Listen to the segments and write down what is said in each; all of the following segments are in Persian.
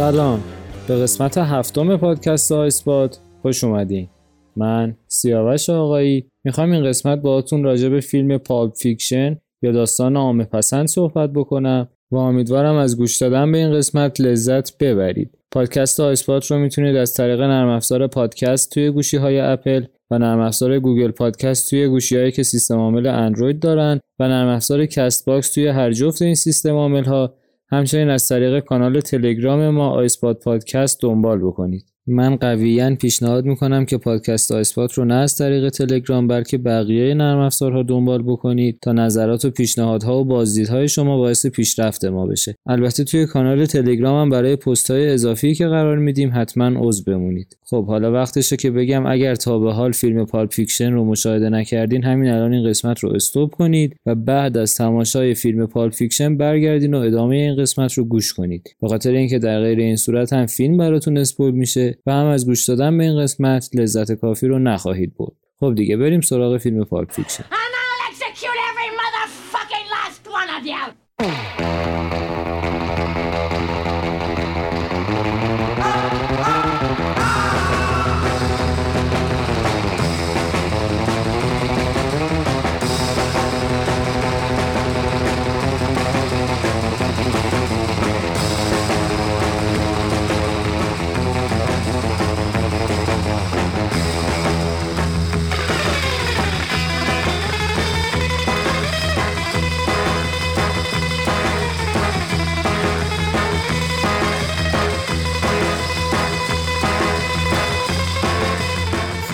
سلام. به قسمت هفتم پادکست آیسپاد خوش اومدین. من سیاوش آقایی. می‌خوام این قسمت باهاتون راجع به فیلم Pulp Fiction یا داستان عامه پسند صحبت بکنم و امیدوارم از گوش دادن به این قسمت لذت ببرید. پادکست آیسپاد رو می‌تونید از طریق نرم افزار پادکست توی گوشی های اپل و نرم افزار Google Podcast توی گوشی هایی که سیستم عامل اندروید دارن و نرم افزار Castbox توی هر جفت این سیستم عامل ها همچنین از طریق کانال تلگرام ما آیسپاد پادکست دنبال بکنید. من قویا پیشنهاد می‌کنم که پادکست آیسپاد رو نه از طریق تلگرام بلکه بقیه نرم افزارها دنبال بکنید تا نظرات و پیشنهادها و بازدیدهای شما باعث پیشرفت ما بشه. البته توی کانال تلگرام هم برای پست های اضافی که قرار میدیم حتما عضو بمونید. خب حالا وقتشه که بگم اگر تا به حال فیلم Pulp Fiction رو مشاهده نکردین همین الان این قسمت رو stop کنید و بعد از تماشای فیلم Pulp Fiction برگردین و ادامه این قسمت رو گوش کنید. به خاطر اینکه در غیر این صورت هم فیلم براتون spoil میشه و هم از گوش دادن به این قسمت لذت کافی رو نخواهید برد. خب دیگه بریم سراغ فیلم پالپ فیکشن.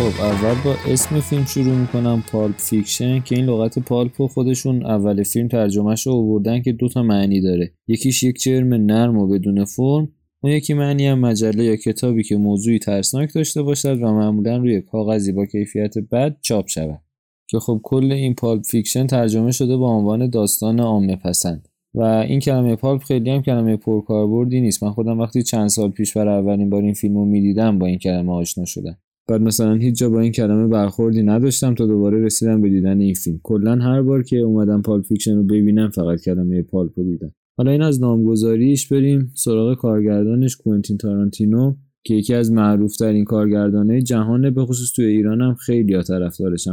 خب اول با اسم فیلم شروع می‌کنم Pulp Fiction که این لغت pulp خودشون اول فیلم ترجمهش رو آوردن که دو تا معنی داره. یکیش یک جرم نرم و بدون فرم اون یکی معنی هم مجله یا کتابی که موضوعی ترسناک داشته باشد و معمولا روی کاغذی با کیفیت بد چاپ شود. که خب کل این Pulp Fiction ترجمه شده با عنوان داستان عامه پسند. و این کلمه pulp خیلی هم کلمه پرکاربردی نیست. من خودم وقتی چند سال پیش برای اولین بار این فیلم رو می‌دیدم با این کلمه آشنا شدم. بعد مثلا هیچ جا با این کلمه برخوردی نداشتم تا دوباره رسیدم به دیدن این فیلم. کلا هر بار که اومدم Pulp Fiction رو ببینم فقط کلمه pulp رو دیدم. حالا این از نامگذاریش بریم سراغ کارگردانش کوینتین تارانتینو. که یکی از معروف ترین کارگردانای جهانه به خصوص توی ایران هم خیلی ها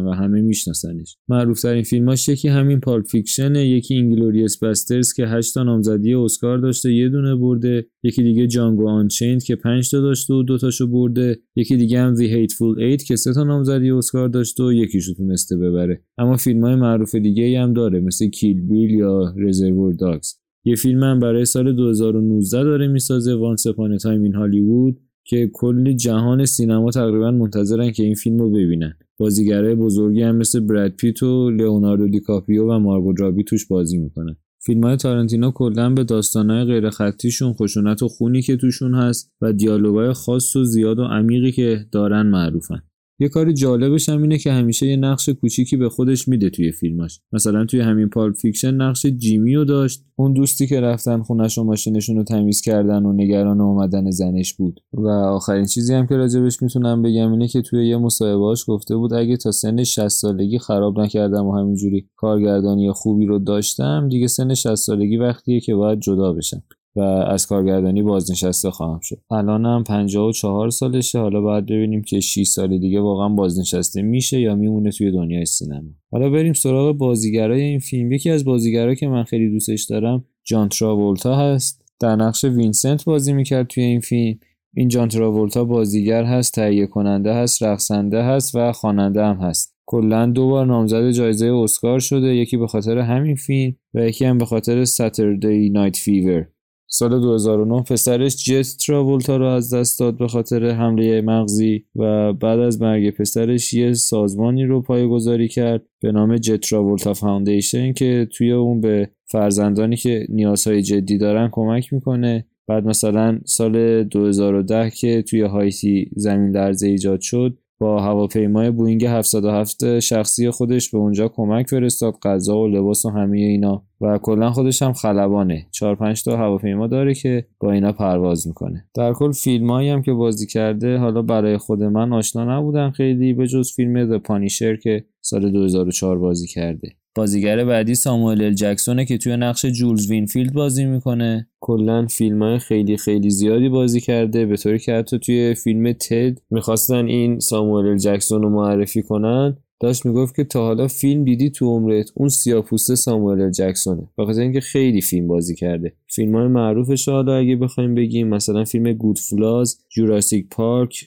و همه میشناسنش. معروف ترین فیلماش یکی همین Pulp Fiction یکی Inglourious Basterds که 8 تا نامزدی اسکار داشته یه دونه برده یکی دیگه Django Unchained که 5 تا داشته و دو تاشو برده یکی دیگه هم The Hateful Eight که سه تا نامزدی اسکار داشته و یکیشو تونسته ببره. اما فیلم های معروف دیگه هم داره مثل Kill Bill یا Reservoir Dogs یه فیلم هم برای سال 2019 داره می‌سازه Once Upon a Time in Hollywood که کلی جهان سینما تقریبا منتظرن که این فیلم رو ببینن. بازیگرای بزرگی هم مثل براد پیت و لئوناردو دیکاپریو و مارگو رابی توش بازی می‌کنن. فیلم های تارنتینو کلا به داستانهای غیر خطیشون خشونت و خونی که توشون هست و دیالوگای خاص و زیاد و عمیقی که دارن معروفن. یه کار جالبش هم اینه که همیشه یه نقش کوچیکی به خودش میده توی فیلماش. مثلا توی همین Pulp Fiction نقش جیمی رو داشت. اون دوستی که رفتن خونش و ماشینشون رو تمیز کردن و نگران اومدن زنش بود. و آخرین چیزی هم که راجبش می‌تونم بگم اینه که توی یه مصاحبهاش گفته بود اگه تا سن 60 سالگی خراب نکردم و همینجوری کارگردانی خوبی رو داشتم دیگه سن 60 سالگی وقتیه که باید جدا بشم. و از کارگردانی بازنشسته خواهم شد. الانم 54 سالشه. حالا باید ببینیم که 6 سال دیگه واقعا بازنشسته میشه یا میمونه توی دنیای سینما. حالا بریم سراغ بازیگرای این فیلم. یکی از بازیگرایی که من خیلی دوستش دارم جان تراولتا هست. در نقش وینسنت بازی می‌کرد توی این فیلم. این جان تراولتا بازیگر هست تهیه کننده هست رقصنده هست و خواننده هم هست. کلا دو بار نامزد جایزه اسکار شده. یکی به خاطر همین فیلم و یکی هم به خاطر Saturday Night Fever سال 2009 پسرش جت تراولتا رو از دست داد به خاطر حمله مغزی و بعد از مرگ پسرش یه سازمانی رو پایگذاری کرد به نام Jett Travolta Foundation که توی اون به فرزندانی که نیازهای جدی دارن کمک می‌کنه. بعد مثلا سال 2010 که توی هایتی زمین لرزه ایجاد شد با هواپیمای بوینگ 707 شخصی خودش به اونجا کمک فرستاد غذا و لباس و همه اینا. و کلا خودش هم خلبانه. 4 5 تا هواپیما داره که با اینا پرواز می‌کنه. در کل فیلمایی هم که بازی کرده حالا برای خود من آشنا نبودن خیلی به جز فیلم The Punisher که سال 2004 بازی کرده. بازیگر بعدی ساموئل جکسونه که توی نقش جولز وینفیلد بازی می‌کنه. کلا فیلم های خیلی خیلی زیادی بازی کرده به طوری که حتی توی فیلم Ted می‌خواستن این ساموئل جکسون رو معرفی کنن. داشت می‌گفت که تا حالا فیلم دیدی تو عمرت اون سیاپوسته ساموئل جکسونه. بخاطر اینکه خیلی فیلم بازی کرده. فیلم های معروفش حالا اگه بخوایم بگیم مثلا فیلم Goodfellas Jurassic Park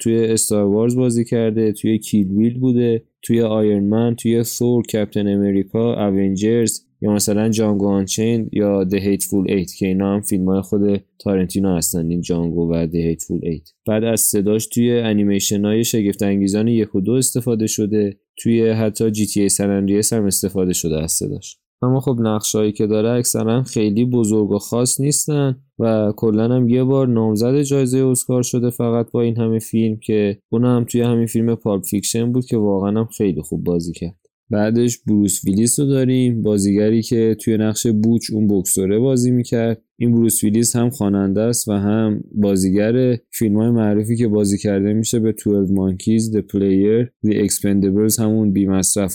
توی Star Wars بازی کرده توی Kill Bill بوده. توی Iron توی Thor Captain America Avengers یا مثلا Django Unchained یا The Hateful Eight که اینا هم فیلم های خود تارنتینو هستن این Django و The Hateful Eight. بعد از صداش توی انیمیشن های شگفت انگیزان یک و دو استفاده شده توی حتی GTA هم استفاده شده از صداش. اما خب نقشهایی که داره اکثرا خیلی بزرگ و خاص نیستن و کلا هم یه بار نامزد جایزه اسکار شده فقط با این همه فیلم که اون هم توی همین فیلم Pulp Fiction بود که واقعا هم خیلی خوب بازی کرد. بعدش بروس ویلیس رو داریم. بازیگری که توی نقش بوچ اون بکسوره بازی می‌کرد. این بروس ویلیس هم خواننده است و هم بازیگر فیلم های معروفی که بازی کرده میشه به 12 Monkeys The Player The Expendables همون بی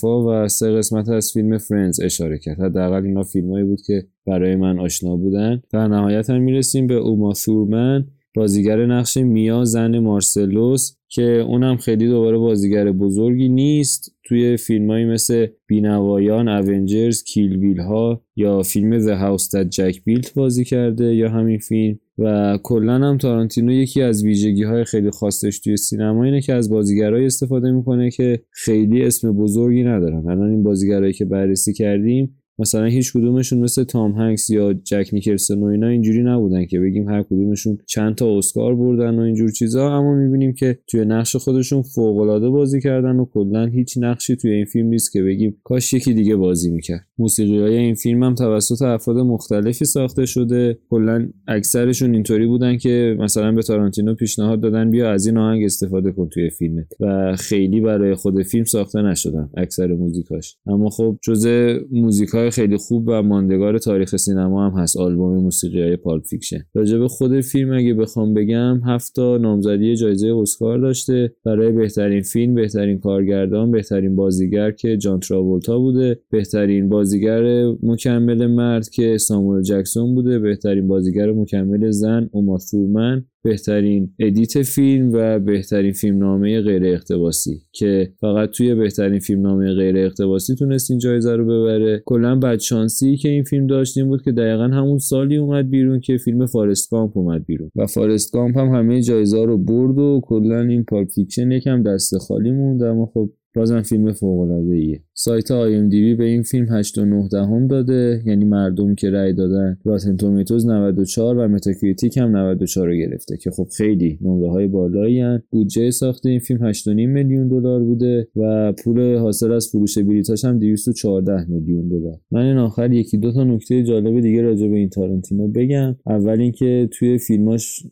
ها و سه قسمت از فیلم فرندز اشاره کرد. حداقل اینا فیلمایی بود که برای من آشنا بودن. در نهایت هم می‌رسیم به اوما ثورمن بازیگر نقش میا زن مارسلوس. که اونم خیلی دوباره بازیگر بزرگی نیست. توی فیلمایی مثل بینوایان اونجرز کیل بیل ها یا فیلم The House That جک بیلت بازی کرده یا همین فیلم. و کلا هم تارانتینو یکی از ویژگی های خیلی خاصش توی سینما اینه که از بازیگرایی استفاده می‌کنه که خیلی اسم بزرگی ندارن. الان این بازیگرایی که بررسی کردیم مثلا هیچ کدومشون مثل تام هنگس یا جک نیکلسون و اینا اینجوری نبودن که بگیم هر کدومشون چند تا اسکار بردن و اینجور چیزا. اما می‌بینیم که توی نقش خودشون فوق العاده بازی کردن و کلا هیچ نقشی توی این فیلم نیست که بگیم کاش یکی دیگه بازی می‌کرد. موسیقی های این فیلم هم توسط افراد مختلفی ساخته شده. کلا اکثرشون اینطوری بودن که مثلا به تارانتینو پیشنهاد دادن بیا از این آهنگ استفاده کن توی فیلمت. و خیلی برای خود فیلم ساخته نشدن اکثر موزیکاش. اما خب جزء موزیکای خیلی خوب و ماندگار تاریخ سینما هم هست آلبوم موسیقی های Pulp Fiction. راجع به خود فیلم اگه بخوام بگم هفت تا نامزدی جایزه اسکار داشته. برای بهترین فیلم بهترین کارگردان بهترین بازیگر که جان تراولتا بوده. بهترین بازیگر مکمل مرد که ساموئل جکسون بوده. بهترین بازیگر مکمل زن اوما تورمن بهترین edit فیلم و بهترین فیلم نامه غیر اقتباسی که فقط توی بهترین فیلم نامه غیر اقتباسی تونست این جایزه رو ببره. کلا بدشانسی که این فیلم داشتیم بود که دقیقا همون سالی اومد بیرون که فیلم Forrest Gump اومد بیرون. و Forrest Gump هم همه جایزه رو برد و کلا این Pulp Fiction یکم دست خالی موند اما خب بازم فیلم فوق العاده ایه سایت IMDb به این فیلم 8.9 دهم داده یعنی مردم که رأی دادن Rotten Tomatoes 94 و Metacritic هم 94 رو گرفته که خب خیلی نمره های بالایی هن. بودجه ساخت این فیلم 8.5 میلیون دلار بوده و پول حاصل از فروش بلیطاش هم 214 میلیون دلار. من این آخر یکی دو تا نکته جالب دیگه راجع به این تارنتینو بگم. اول اینکه توی فیلماش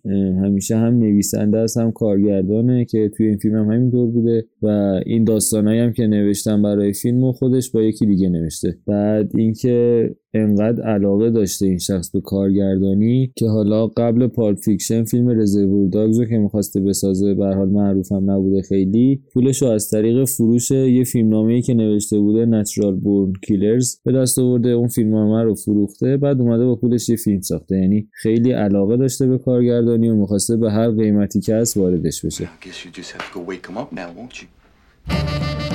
همیشه هم نویسنده است هم کارگردانه که توی این فیلم هم همینطور بوده و این داستانایی هم که نوشتم برای فیلم فیلمو خودش با یکی دیگه نوشته. بعد اینکه انقدر علاقه داشته این شخص به کارگردانی که حالا قبل Pulp Fiction فیلم Reservoir Dogs رو که می‌خواسته بسازه به حال معروف هم نبوده خیلی پولش رو از طریق فروش یه فیلمنامه‌ای که نوشته بوده Natural Born Killers به دست آورده اون فیلمنامه رو فروخته بعد اومده با پولش یه فیلم ساخته. یعنی خیلی علاقه داشته به کارگردانی و می‌خواسته به هر قیمتی که هست واردش بشه. Thank you.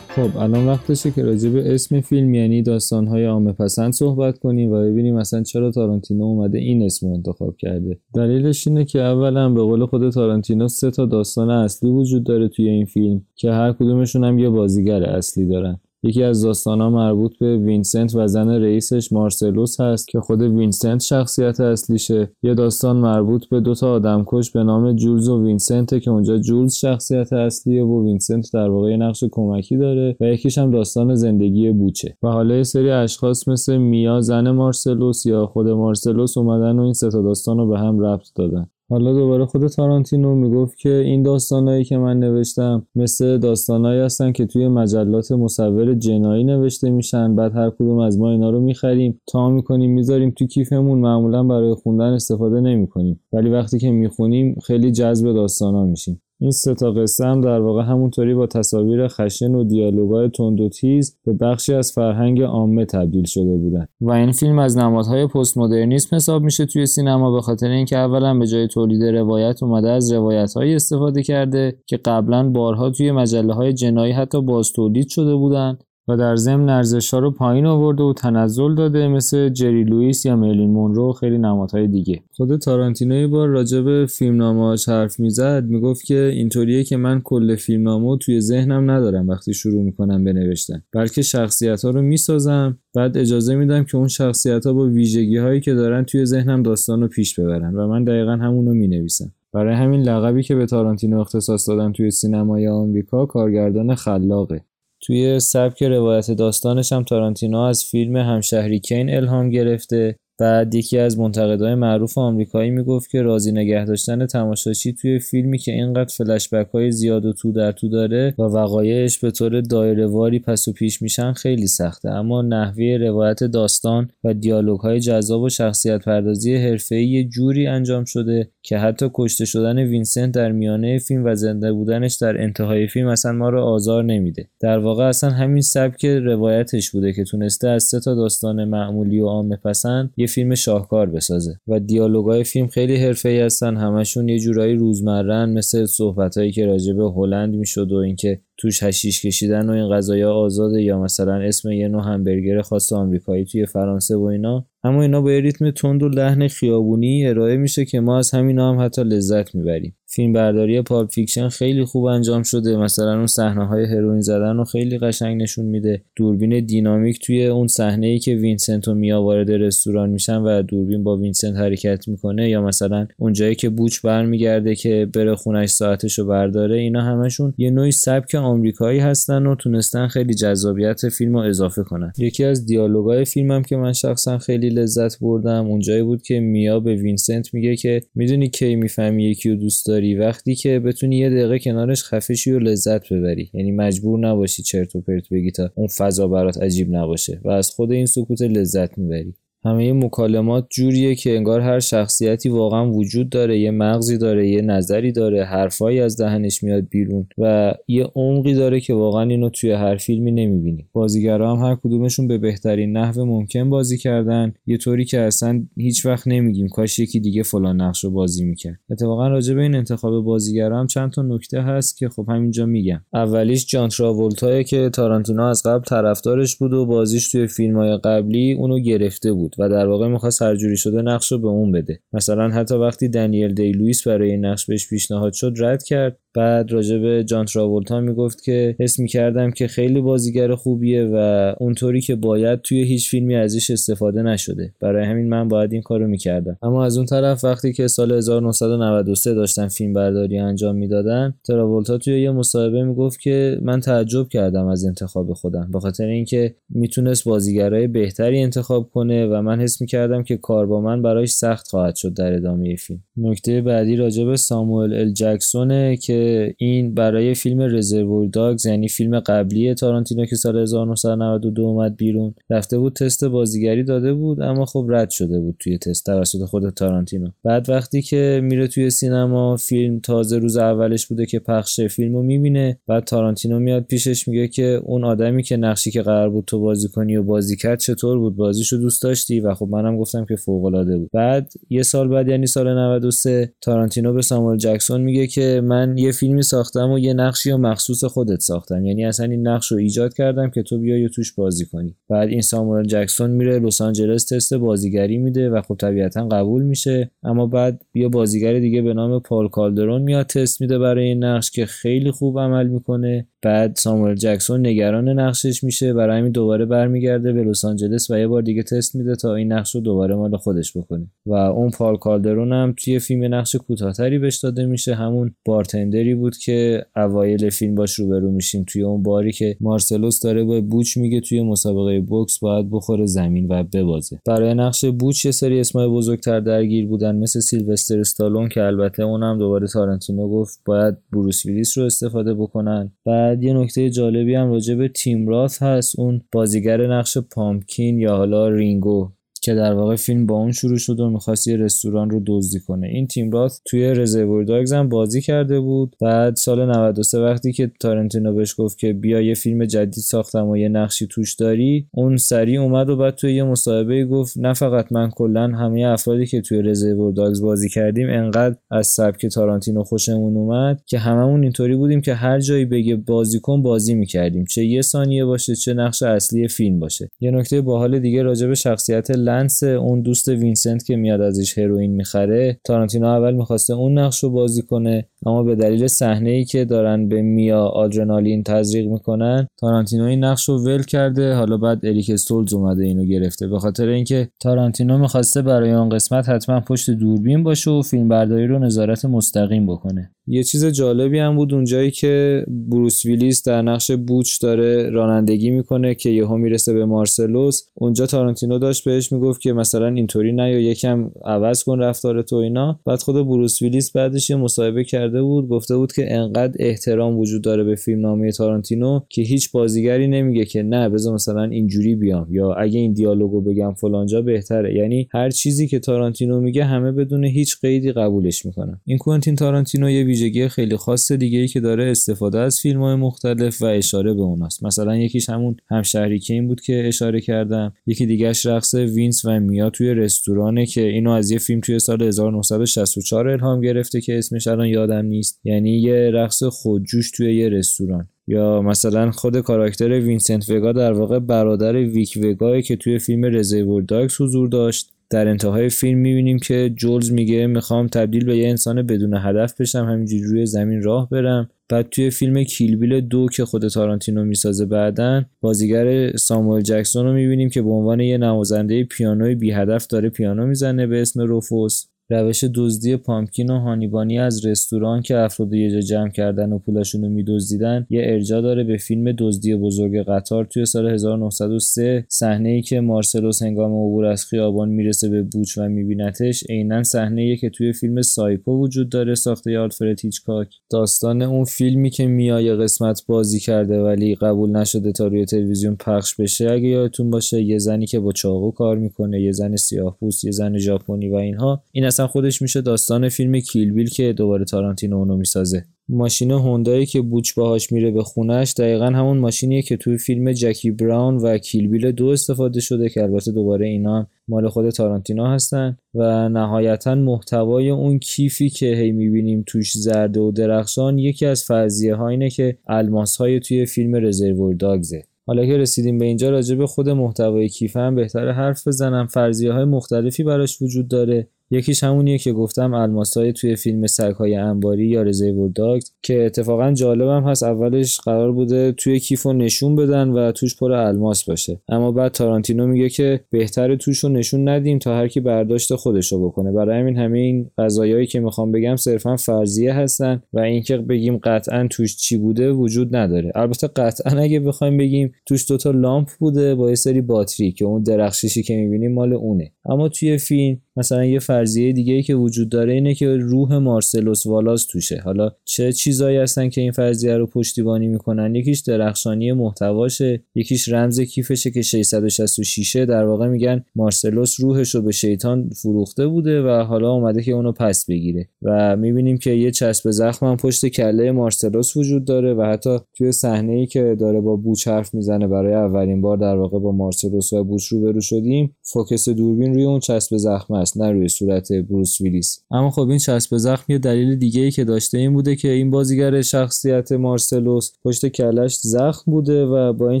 خب الان وقتشه که راجع به اسم فیلم یعنی داستانهای عامه پسند صحبت کنیم و ببینیم مثلا چرا تارانتینو اومده این اسم رو انتخاب کرده. دلیلش اینه که اولا به قول خود تارانتینو سه تا داستان اصلی وجود داره توی این فیلم که هر کدومشون هم یه بازیگر اصلی دارن. یکی از داستانها مربوط به وینسنت و زن رئیسش مارسلوس هست که خود وینسنت شخصیت اصلیشه. یه داستان مربوط به دوتا آدمکش به نام جولز و وینسنت که اونجا جولز شخصیت اصلیه و وینسنت در واقع نقش کمکی داره و یکیش هم داستان زندگی بوچه. و حالا یه سری اشخاص مثل میا زن مارسلوس یا خود مارسلوس اومدن و این سه تا داستان رو به هم ربط دادن. حالا دوباره خود تارانتینو می‌گفت که این داستانهایی که من نوشتم مثل داستانهایی هستن که توی مجلات مصور جنایی نوشته میشن. بعد هر کدوم از ما اینا رو می‌خریم تا می‌کنیم می‌ذاریم تو کیفمون. معمولا برای خوندن استفاده نمی‌کنیم. ولی وقتی که می‌خونیم خیلی جذب داستانا میشیم. این سه تا قصه هم در واقع همونطوری با تصاویر خشن و دیالوگای تند و تیز به بخشی از فرهنگ عامه تبدیل شده بودن. و این فیلم از نمادهای پست مدرنیسم حساب میشه توی سینما به خاطر اینکه اولا به جای تولید روایت اومده از روایت استفاده کرده که قبلا بارها توی مجله های جنایی حتی باز تولید شده بودن. و در ضمن ارزش رو پایین آورده و تنزل داده مثل جری لوئیس یا میلین مونرو و خیلی نمادهای دیگه. خود تارانتینو بار راجع به فیلمنامه حرف می‌زد می‌گفت که اینطوریه که من کل فیلمنامه توی ذهنم ندارم وقتی شروع می‌کنم بنوشتن بلکه شخصیت ها رو می‌سازم بعد اجازه میدم که اون شخصیت ها با ویژگی هایی که دارن توی ذهنم داستان رو پیش ببرن و من دقیقا همون رو می‌نویسم. برای همین لقبی که به تارانتینو اختصاص دادن توی سینمای آمریکا کارگردان خلاقه. توی سبک روایت داستانش هم تارانتینو از فیلم همشهری کین الهام گرفته. بعد یکی از منتقدای معروف آمریکایی می‌گفت که راضی نگه داشتن تماشاچی توی فیلمی که اینقدر فلشبک های زیاد و تو در تو داره و وقایعش به طور دایره واری پس و پیش میشن خیلی سخته. اما نحوه روایت داستان و دیالوگ های جذاب و شخصیت پردازی حرفه‌ای یه جوری انجام شده که حتی کشته شدن وینسنت در میانه فیلم و زنده بودنش در انتهای فیلم اصلا ما رو آزار نمیده. در واقع اصلا همین سبک روایتش بوده که تونسته از سه تا داستان معمولی و عامه پسند فیلم شاهکار بسازه. و دیالوگای فیلم خیلی حرفه‌ای هستن. همشون یه جورایی روزمرن مثل صحبتایی که راجع به هلند می‌شد و اینکه توش هشیش کشیدن و این غذایا آزاده یا مثلا اسم یه نوع همبرگر خاص آمریکایی توی فرانسه و اینا. اما اینا با یه ریتم تند و لحن خیابونی ارائه میشه که ما از همینا هم حتی لذت می‌بریم. فیلم برداری Pulp Fiction خیلی خوب انجام شده. مثلا اون صحنه های هروئین زدن رو خیلی قشنگ نشون میده. دوربین دینامیک توی اون صحنه ای که وینسنت و میا وارد رستوران میشن و دوربین با وینسنت حرکت می‌کنه یا مثلا اونجایی که بوچ برمیگرده که بره خونش ساعتشو برداره اینا همشون یه نوعی سبک آمریکایی هستن و تونستن خیلی جذابیت فیلم رو اضافه کنن. یکی از دیالوگای فیلمم که من شخصا خیلی لذت بردم اونجایی بود که میا به وینسنت میگه که می‌دونی کی می‌فهمی یکی رو دوست داری؟ وقتی که بتونی یه دقیقه کنارش خفه شی و لذت ببری. یعنی مجبور نباشی چرت و پرت بگی تا اون فضا برات عجیب نباشه و از خود این سکوت لذت می‌بری. همه مکالمات جوریه که انگار هر شخصیتی واقعا وجود داره یه مغزی داره یه نظری داره حرفایی از دهنش میاد بیرون و یه عمقی داره که واقعا اینو توی هر فیلمی نمی‌بینی. بازیگرا هم هر کدومشون به بهترین نحو ممکن بازی کردن. یه طوری که اصلا هیچ وقت نمیگیم کاش یکی دیگه فلان نقش رو بازی می‌کرد. اتفاقا راجع به این انتخاب بازیگرا هم چند تا نکته هست که خب همینجا میگم. اولیش جان تراولتا که تارانتینو از قبل طرفدارش بود و بازیش توی فیلم‌های قبلی اونو گرفته بود. و در واقع می‌خواست هر جوری شده نقش رو به اون بده. مثلا حتی وقتی دنیل دی لوئیس برای این نقش بهش پیشنهاد شد رد کرد. بعد راجع به جان تراولتا می‌گفت که حس می‌کردم که خیلی بازیگر خوبیه و اونطوری که باید توی هیچ فیلمی ازش استفاده نشده. برای همین من باید این کارو می‌کردم. اما از اون طرف وقتی که سال 1993 داشتن فیلم برداری انجام می‌دادن تراولتا توی یه مصاحبه می‌گفت که من تعجب کردم از انتخاب خودم. به خاطر اینکه می‌تونست بازیگرای بهتری انتخاب کنه و من حس می‌کردم که کار با من برایش سخت خواهد شد در ادامه فیلم. نکته بعدی راجع به ساموئل ال جکسونه که این برای فیلم رزرور داگز یعنی فیلم قبلی تارانتینو که سال 1992 اومد بیرون رفته بود تست بازیگری داده بود اما خب رد شده بود توی تست توسط خود تارانتینو. بعد وقتی که میره توی سینما فیلم تازه روز اولش بوده که پخش فیلم رو می‌بینه بعد تارانتینو میاد پیشش میگه که اون آدمی که نقشی که قرار بود تو بازی کنی و بازی کرد چطور بود؟ بازیشو دوست داشتی و خب منم گفتم که فوق العاده بود. بعد یه سال بعد یعنی سال 93 تارانتینو به ساموئل جکسون میگه که من یه فیلمی ساختم و یه نقشی و مخصوص خودت ساختم. یعنی اصلا این نقش رو ایجاد کردم که تو بیای توش بازی کنی. بعد این ساموئل جکسون میره لس آنجلس تست بازیگری میده و خب طبیعتا قبول میشه. اما بعد یه بازیگر دیگه به نام پال کالدرون میاد تست میده برای این نقش که خیلی خوب عمل می‌کنه. بعد ساموئل جکسون نگران نقشش میشه برای همین دوباره برمیگرده به لس آنجلس و یه بار دیگه تست میده تا این نقش رو دوباره مال خودش بکنه. و اون پال کالدرون هم توی فیلم نقش کوتاهتری بهش داده میشه همون بارتندری بود که اوایل فیلم باش روبرو میشیم. توی اون باری که مارسلوس داره به بوچ میگه توی مسابقه بوکس باید بخوره زمین و ببازه. برای نقش بوچ یه سری اسمای بزرگتر درگیر بودن مثل سیلوستر استالون که البته اونم دوباره تارانتینو گفت باید بروس ویلیس رو استفاده بکنن. بعد یه نکته جالبی هم راجع به تیم راث هست. اون بازیگر نقش پامکین یا حالا رینگو. که در واقع فیلم با اون شروع شد و می‌خواست یه رستوران رو دزدی کنه. این تیم راث توی Reservoir Dogs هم بازی کرده بود. بعد سال 93 وقتی که تارنتینو بهش گفت که بیا یه فیلم جدید ساختم و یه نقشی توش داری اون سریع اومد و بعد توی یه مصاحبه گفت نه فقط من کلا همه افرادی که توی Reservoir Dogs بازی کردیم انقدر از سبک تارانتینو خوشمون اومد که هممون اینطوری بودیم که هر جایی بگه بازی کن بازی می‌کردیم. چه یه ثانیه باشه چه نقش اصلی فیلم باشه. یه نکته باحال دیگه راجع به شخصیت لنس اون دوست وینسنت که میاد ازش هروئین می‌خره تارانتینو اول می‌خواسته اون نقش رو بازی کنه اما به دلیل صحنه ای که دارن به میا آدرنالین تزریق می‌کنن تارانتینو این نقش رو ول کرده. حالا بعد اریک استولز اومده اینو گرفته. به خاطر اینکه تارانتینو می‌خواسته برای اون قسمت حتما پشت دوربین باشه و فیلمبرداری رو نظارت مستقیم بکنه. یه چیز جالبی هم بود اونجایی که بروس ویلیس در نقش بوچ داره رانندگی می‌کنه که یهو می‌رسه به مارسلوس. اونجا تارانتینو داشت بهش می‌گفت که مثلا اینطوری نه یا یکم عوض کن رفتار تو اینا. بعد خود بروس ویلیس بعدش یه مصاحبه کرده بود گفته بود که انقدر احترام وجود داره به فیلم نامه تارانتینو که هیچ بازیگری نمیگه که نه بذار مثلا اینجوری بیام یا اگه این دیالوگو بگم فلانجا بهتره. یعنی هر چیزی که تارانتینو میگه همه بدون هیچ قیدی قبولش می‌کنن. این کوئنتین تارانتینو یه ویژگی خیلی خاص دیگه ای که داره استفاده از فیلم های مختلف و اشاره به اوناست. مثلا یکیش همون همشهری کین بود که اشاره کردم. یکی دیگهش رقص وینسنت و میا توی رستورانه که اینو از یه فیلم توی سال 1964 الهام گرفته که اسمش الان یادم نیست. یعنی یه رقص خودجوش توی یه رستوران. یا مثلا خود کاراکتر وینسنت وگا در واقع برادر ویک وگایی که توی فیلم Reservoir Dogs حضور داشت. در انتهای فیلم می‌بینیم که جولز میگه می‌خوام تبدیل به یه انسان بدون هدف بشم همینجوری روی زمین راه برم. بعد توی فیلم Kill Bill دو که خود تارانتینو می‌سازه بعدا بازیگر ساموئل جکسون رو می‌بینیم که به عنوان یه نوازنده پیانوی بی هدف داره پیانو می‌زنه به اسم روفوس. روش دزدی پامکین و هانیبانی از رستوران که افراد یه جا جمع کردن و پولاشون رو میدزدیدن یه ارجا داره به فیلم دزدی بزرگ قطار توی سال 1903 صحنه ای که مارسلوس هنگام عبور از خیابان می‌رسه به بوچ و میبینتش عینا صحنه که توی فیلم سایکو وجود داره ساخته آلفرد هیچکاک. داستان اون فیلمی که میای قسمت بازی کرده ولی قبول نشده تا روی تلویزیون پخش بشه اگه یادتون باشه یه زنی که با چاقو کار می‌کنه یه زن سیاه‌پوست یه زن ژاپنی و اینها این اصلا خودش میشه داستان فیلم کیلبیل که دوباره تارانتینو اونو می‌سازه. ماشین هوندایی که بوچ باهاش میره به خونش دقیقا همون ماشینیه که توی فیلم جکی براون و کیلبیل دو استفاده شده که البته دوباره اینا مال خود تارانتینو هستن و نهایتا محتوای اون کیفی که هی می‌بینیم توش زرد و درخشان یکی از فرضیه ها اینه که الماس های توی فیلم رزرور داگزه. حالا که رسیدیم به اینجا راجع به خود محتوای کیف هم بهتر حرف بزنم. فرضیه های مختلفی براش وجود داره. یکیش همونیه که گفتم الماسای توی فیلم سگهای انباری یا رزرور داگز که اتفاقا جالبم هست اولش قرار بوده توی کیف رو نشون بدن و توش پر الماس باشه. اما بعد تارانتینو میگه که بهتر توش رو نشون ندیم تا هر کی برداشت خودش رو بکنه. برای همین همه این قضایایی که می‌خوام بگم صرفا فرضیه هستن و اینکه بگیم قطعا توش چی بوده وجود نداره. البته قطعا اگه بخوایم بگیم توش دوتا لامپ بوده با یه سری باتری که اون درخششی که می‌بینیم مال اونه. اما توی فیلم مثلا یه فرضیه دیگه ای که وجود داره اینه که روح مارسلوس والاس توشه. حالا چه چیزایی هستن که این فرضیه رو پشتیبانی می‌کنن؟ یکیش درخشانی محتواشه یکیش رمز کیفشه که 666 در واقع میگن مارسلوس روحش رو به شیطان فروخته بوده و حالا اومده که اونو پس بگیره. و می‌بینیم که یه چسب زخم هم پشت کله مارسلوس وجود داره و حتی توی صحنه ای که داره با بوچ حرف می‌زنه برای اولین بار در واقع با مارسلوس و بوچ روبرو شدیم فوکس دوربین روی اون چسب زخم است نه روی صورت بروس ویلیس. اما خب این چسب زخم یه دلیل دیگه ای که داشته این بوده که این بازیگر شخصیت مارسلوس پشت کلش زخم بوده و با این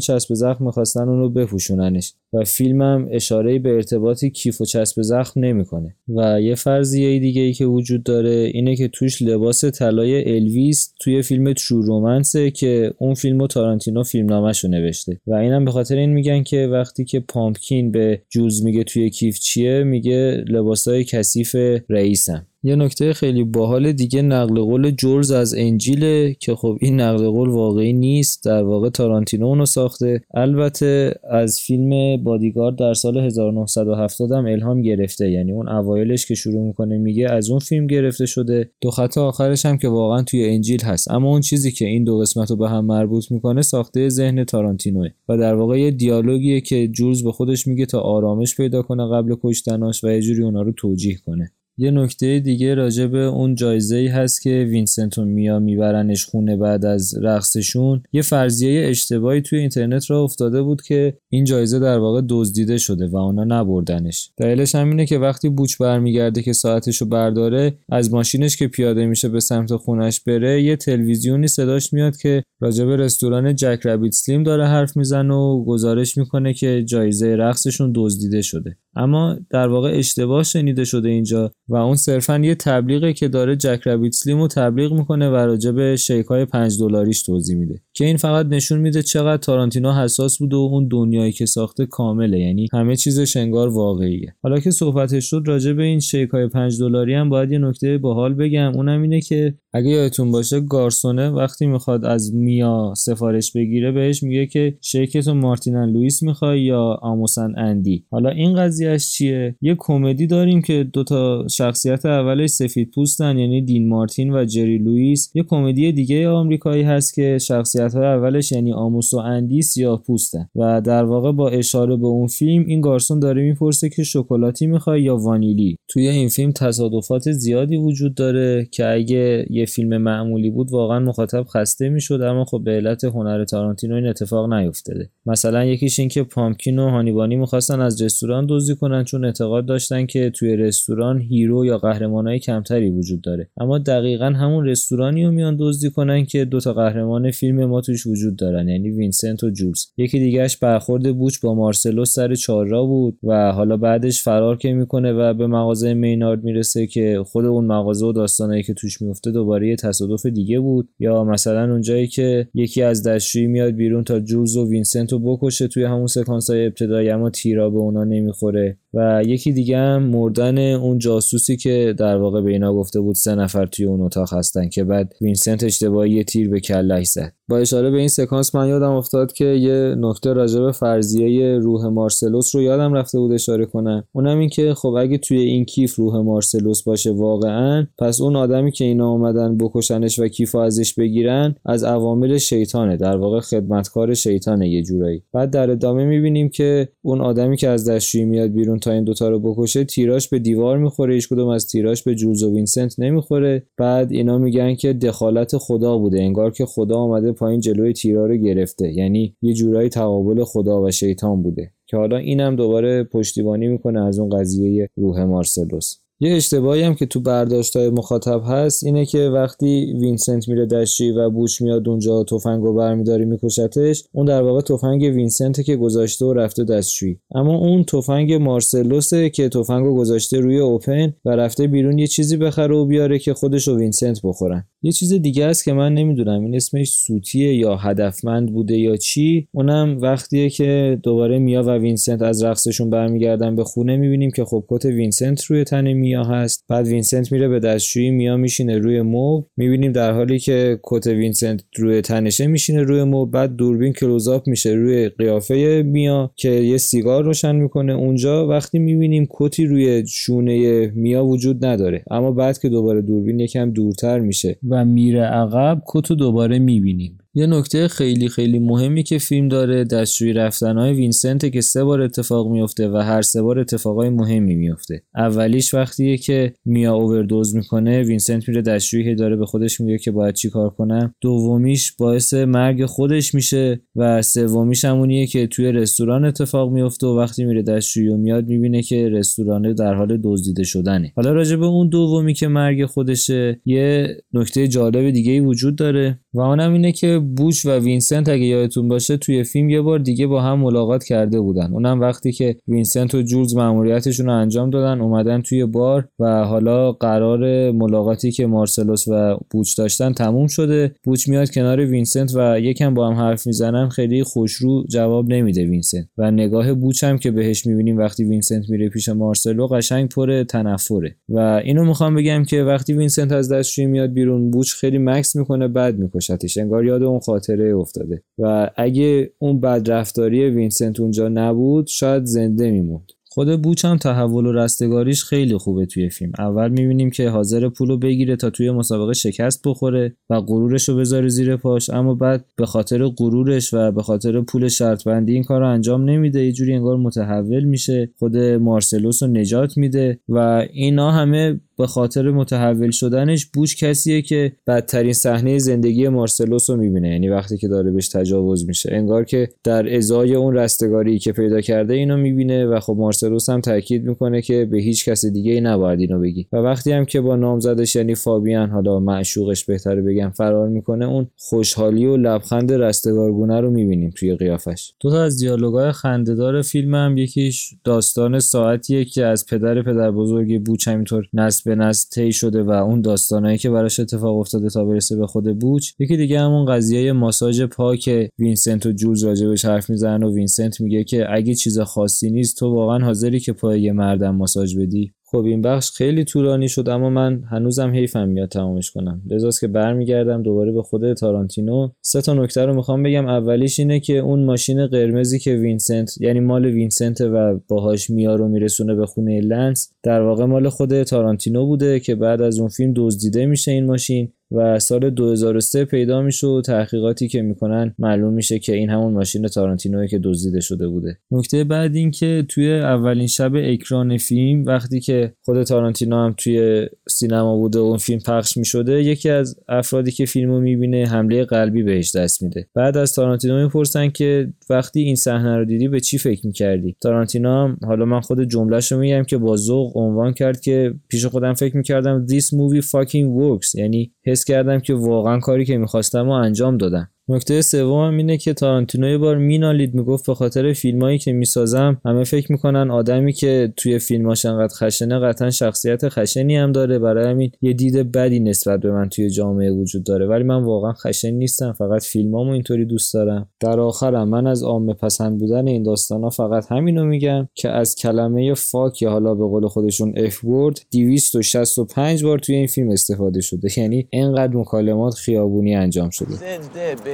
چسب زخم می‌خواستن اون رو بپوشوننش. و فیلمم اشاره به ارتباط کیف و چسب زخم نمی‌کنه. و یه فرضیه دیگه ای که وجود داره اینه که توش لباس طلای الویس توی فیلم True Romance ـه که اون فیلمو تارانتینو فیلمنامه‌شو نوشته. و اینم به خاطر این میگن که وقتی که پامپکین به جولز میگه توی کیف چیه میگه لباسای کثیف رئیسم. یه نکته خیلی باحال دیگه نقل قول جورز از انجیله که خب این نقل قول واقعی نیست در واقع تارانتینو اونو ساخته. البته از فیلم بادیگارد در سال 1970 هم الهام گرفته یعنی اون اوایلش که شروع می‌کنه میگه از اون فیلم گرفته شده. دو خط آخرش هم که واقعا توی انجیل هست. اما اون چیزی که این دو قسمت رو به هم مربوط می‌کنه ساخته ذهن تارانتینوه و در واقع یه دیالوگیه که جورز به خودش میگه تا آرامش پیدا کنه قبل کشتناش و یه جوری اونا رو توجیه کنه. یه نکته دیگه راجع به اون جایزه ای هست که وینسنت و میا میبرنش خونه بعد از رقصشون. یه فرضیه اشتباهی توی اینترنت راه افتاده بود که این جایزه در واقع دزدیده شده و اونا نبردنش. دلیلش هم اینه که وقتی بوچ برمیگرده که ساعتشو برداره از ماشینش که پیاده میشه به سمت خونش بره یه تلویزیونی صداش میاد که راجع به رستوران جک رابیت اسلیم داره حرف می‌زنه و گزارش می‌کنه که جایزه رقصشون دزدیده شده. اما در واقع اشتباه شنیده شده اینجا و اون صرفا یه تبلیغه که داره جک رابیت اسلیم رو تبلیغ می‌کنه و راجع به shake های 5 دلاریش توضیح میده. که این فقط نشون میده چقدر تارانتینو حساس بود و اون دنیایی که ساخته کامله یعنی همه چیزش انگار واقعیه. حالا که صحبتش شد راجع به این شیک های 5 دلاری هم باید یه نکته باحال بگم. اونم اینه که اگه یادتون باشه گارسونه وقتی می‌خواد از میا سفارش بگیره بهش میگه که شیکتو مارتینن لوئیس می‌خوای یا آموسن اندی. حالا این قضیهش چیه؟ یه کمدی داریم که دوتا شخصیت اولش سفید پوستن یعنی دین مارتین و جری لوئیس. یه کمدی دیگه آمریکایی هست که شخصیت های اولش یعنی آموس و اندی سیاه پوستن. و در واقع با اشاره به اون فیلم این گارسون داره می‌پرسه که شکلاتی می‌خوای یا وانیلی. توی این فیلم تصادفات زیادی وجود داره که اگه یه فیلم معمولی بود واقعا مخاطب خسته می‌شد اما خب به علت هنر تارانتینو این اتفاق نیفتاده. مثلا یکیش این که پامپکین و هانیبانی می‌خواستن از رستوران دزدی کنن چون اعتقاد داشتن که توی رستوران hero یا قهرمانای کمتری وجود داره. اما دقیقا همون رستورانی رو میان دزدی کنن که دوتا قهرمان فیلم ما توش وجود دارن یعنی وینسنت و جولز. یکی دیگهش برخورد بوچ با مارسلوس سر چهارراه بود و حالا بعدش فرار که می‌کنه و به مغازه مینارد می‌رسه که خود اون مغازه و داستانایی که توش میفته دوباره تصادف دیگه بود. یا مثلا اونجایی که یکی از دستشویی میاد بیرون تا جولز و وینسنت رو بکشه توی همون سکانس های ابتدایی اما تیرا به اونا نمی‌خوره. و یکی دیگه هم مردن اون جاسوسی که در واقع به اینا گفته بود سه نفر توی اون اتاق هستن که بعد وینسنت اشتباهی یه تیر به کلش زد. با اشاره به این سکانس من یادم افتاد که یه نکته راجع به فرضیه روح مارسلوس رو یادم رفته بود اشاره کنم. اونم این که خب اگه توی این کیف روح مارسلوس باشه واقعا پس اون آدمی که اینا اومدن بکشنش و کیف ازش بگیرن از عوامل شیطانه. در واقع خدمتکار شیطانه یه جورایی. بعد در ادامه می‌بینیم که اون آدمی که از دستشویی میاد بیرون این دوتا رو بکشه تیراش به دیوار می‌خوره هیچ کدوم از تیراش به جولز و وینسنت نمی‌خوره. بعد اینا میگن که دخالت خدا بوده انگار که خدا آمده پایین جلوی تیرا رو گرفته. یعنی یه جورایی تقابل خدا و شیطان بوده. که حالا اینم دوباره پشتیبانی می‌کنه از اون قضیه روح مارسلوس. یه اشتباهی هم که تو برداشت های مخاطب هست اینه که وقتی وینسنت میره دستشویی و بوچ میاد اونجا تفنگ رو برمیداره میکشتش اون در واقع تفنگ وینسنت که گذاشته و رفته دستشویی. اما اون تفنگ مارسلوسه که تفنگ گذاشته روی open و رفته بیرون یه چیزی بخره و بیاره که خودش و وینسنت بخورن. یه چیز دیگه است که من نمی‌دونم این اسمش سوتیه یا هدفمند بوده یا چی؟ اونم وقتیه که دوباره میا و وینسنت از رقصشون برمیگردن به خونه. می‌بینیم که خب کت وینسنت روی تن میا هست. بعد وینسنت میره به دستشویی میا میشینه روی مبل می‌بینیم در حالی که کت وینسنت روی تنشه میشینه روی مبل بعد دوربین close-up میشه روی قیافه میا که یه سیگار روشن می‌کنه اونجا. وقتی می‌بینیم کتی روی شونه میا وجود نداره. اما بعد که دوباره دوربین یکم دورتر میشه و میره عقب کتو دوباره می‌بینیم. یه نکته خیلی خیلی مهمی که فیلم داره دستشویی رفتنهای وینسنت که سه بار اتفاق میفته و هر سه بار اتفاقای مهمی میفته اولیش وقتیه که میا اووردوز می‌کنه وینسنت میره دستشویی داره به خودش میگه که باید چی کار کنم. دومیش باعث مرگ خودش میشه و سومیش همونیه که توی رستوران اتفاق میفته و وقتی میره دستشویی و میاد می‌بینه که رستوران در حال دزدیده شدنه. حالا راجع به اون دومی که مرگ خودشه یه نکته جالب دیگه وجود داره و اونم اینه که بوچ و وینسنت اگه یادتون باشه توی فیلم یه بار دیگه با هم ملاقات کرده بودن. اونم وقتی که وینسنت و جولز مأموریتشون رو انجام دادن اومدن توی بار و حالا قرار ملاقاتی که مارسلوس و بوچ داشتن تموم شده. بوچ میاد کنار وینسنت و یکم با هم حرف می‌زنن خیلی خوشرو جواب نمیده وینسنت. و نگاه بوچ هم که بهش می‌بینیم وقتی وینسنت میره پیش مارسلوس قشنگ پر تنفره. و اینو می‌خوام بگم که وقتی وینسنت از دستشویی میاد بیرون بوچ خیلی مکث می‌کنه بعد میکشتش. انگار یاد اون خاطره افتاده. و اگه اون بدرفتاری وینسنت اونجا نبود شاید زنده میموند. خود بوچ هم تحول و رستگاریش خیلی خوبه توی فیلم. اول می‌بینیم که حاضره پولو بگیره تا توی مسابقه شکست بخوره و غرورش رو بذاره زیر پاش اما بعد به خاطر غرورش و به خاطر پول شرط بندی این کار رو انجام نمیده. یه جوری انگار متحول میشه خود مارسلوس رو نجات میده و اینا همه به خاطر متحول شدنش بوچ کسیه که بدترین صحنه زندگی مارسلوس رو می‌بینه. یعنی وقتی که داره بهش تجاوز میشه. انگار که در ازای اون رستگاری که پیدا کرده اینو می‌بینه و خب مارسلوس هم تاکید می‌کنه که به هیچ کس دیگه ای نباید اینو بگی. و وقتی هم که با نامزدش یعنی فابیان حالا معشوقش بهتره بگم فرار می‌کنه اون خوشحالی و لبخند رستگارگونه رو می‌بینیم توی قیافش. دو تا از دیالوگای خندهدار فیلم هم یکیش داستان ساعتیه که از پدر پدر بزرگ بوچ همینطور نسل به نسل طی شده و اون داستانایی که براش اتفاق افتاده تا برسه به خود بوچ یکی دیگه همون قضیه ماساژ پا که وینسنت و جولز راجبش حرف می‌زنن و وینسنت میگه که اگه چیز خاصی نیست تو واقعا حاضری که پای یه مردم ماساژ بدی؟ خب این بخش خیلی طولانی شد اما من هنوزم حیفم میاد تمامش کنم. لذاست که برمیگردم دوباره به خود تارانتینو. سه تا نکته رو می‌خوام بگم. اولیش اینه که اون ماشین قرمزی که وینسنت یعنی مال وینسنت و باهاش میا رو میرسونه به خونه لنس در واقع مال خود تارانتینو بوده که بعد از اون فیلم دزدیده میشه این ماشین. و سال 2003 پیدا میشه و تحقیقاتی که می‌کنن معلوم میشه که این همون ماشین تارانتینوی که دزدیده شده بوده. نکته بعد این که توی اولین شب اکران فیلم وقتی که خود تارانتینو هم توی سینما بوده و اون فیلم پخش می‌شده یکی از افرادی که فیلمو می‌بینه حمله قلبی بهش دست میده. بعد از تارانتینو می‌پرسن که وقتی این صحنه رو دیدی به چی فکر می‌کردی؟ تارانتینو هم حالا من خود جملهش رو میگم که با ذوق عنوان کرد که پیش خودم فکر می‌کردم this movie fucking works یعنی حس کردم که واقعا کاری که می‌خواستم و انجام دادم. نکته سومم اینه که تارانتینو یه بار مینالید می‌گفت به خاطر فیلمایی که می‌سازم همه فکر می‌کنن آدمی که توی فیلماش انقدر خشنه قطعا شخصیت خشنی هم داره. برای همین یه دید بدی نسبت به من توی جامعه وجود داره. ولی من واقعا خشن نیستم فقط فیلمامو اینطوری دوست دارم. در آخرم من از عامه پسند بودن این داستانا فقط همینو میگم که از کلمه فاک یا حالا به قول خودشون اف ورد 265 بار توی این فیلم استفاده شده. یعنی اینقدر مکالمات خیابونی انجام شده.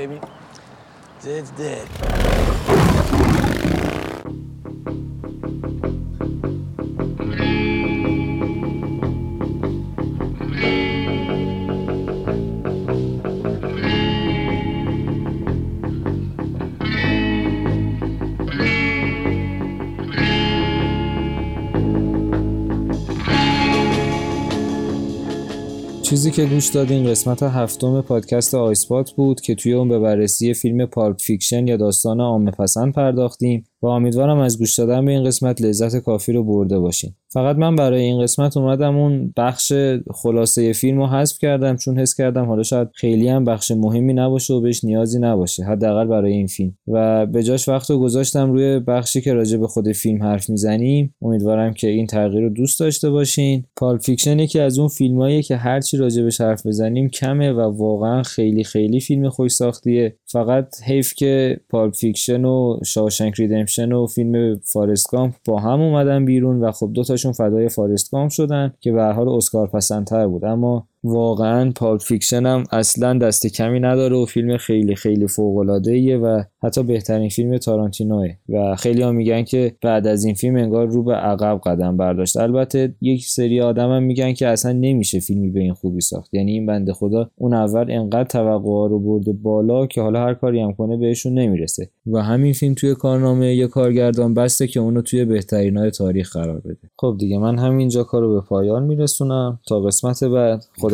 Baby. Dead's dead. چیزی که گوش دادین قسمت هفتم پادکست آیسپات بود که توی اون به بررسی فیلم Pulp Fiction یا داستان عامه پسند پرداختیم و امیدوارم از گوش دادن به این قسمت لذت کافی رو برده باشین. فقط من برای این قسمت اومدم اون بخش خلاصه فیلم رو حذف کردم چون حس کردم حالا شاید خیلی هم بخش مهمی نباشه و بهش نیازی نباشه حداقل برای این فیلم. و به جاش وقت رو گذاشتم روی بخشی که راجع به خود فیلم حرف می‌زنیم. امیدوارم که این تغییر رو دوست داشته باشین. Pulp Fiction یکی از اون فیلمایی که هرچی راجع بهش حرف بزنیم کمه و واقعا خیلی خیلی فیلم خوش ساختیه. فقط حیف که Pulp Fiction و Shawshank Redemption و فیلم Forrest Gump با هم اومدن بیرون و خب دو تاشون فدای Forrest Gump شدن که به هر حال اسکار پسندتر بود. اما واقعا Pulp Fiction هم اصلا دست کمی نداره و فیلم خیلی خیلی فوق العاده و حتی بهترین فیلم تارانتینوه و خیلی ها میگن که بعد از این فیلم انگار رو به عقب قدم برداشت. البته یک سری آدم هم میگن که اصلا نمیشه فیلمی به این خوبی ساخت. یعنی این بنده خدا اون اول انقدر توقع رو برده بالا که حالا هر کاری هم کنه بهشون نمی‌رسه. و همین فیلم توی کارنامه یه کارگردان بسته که اونو توی بهترین های تاریخ قرار بده. خب دیگه من همینجا کارو به پایان میرسونم. تا قسمت بعد. خدا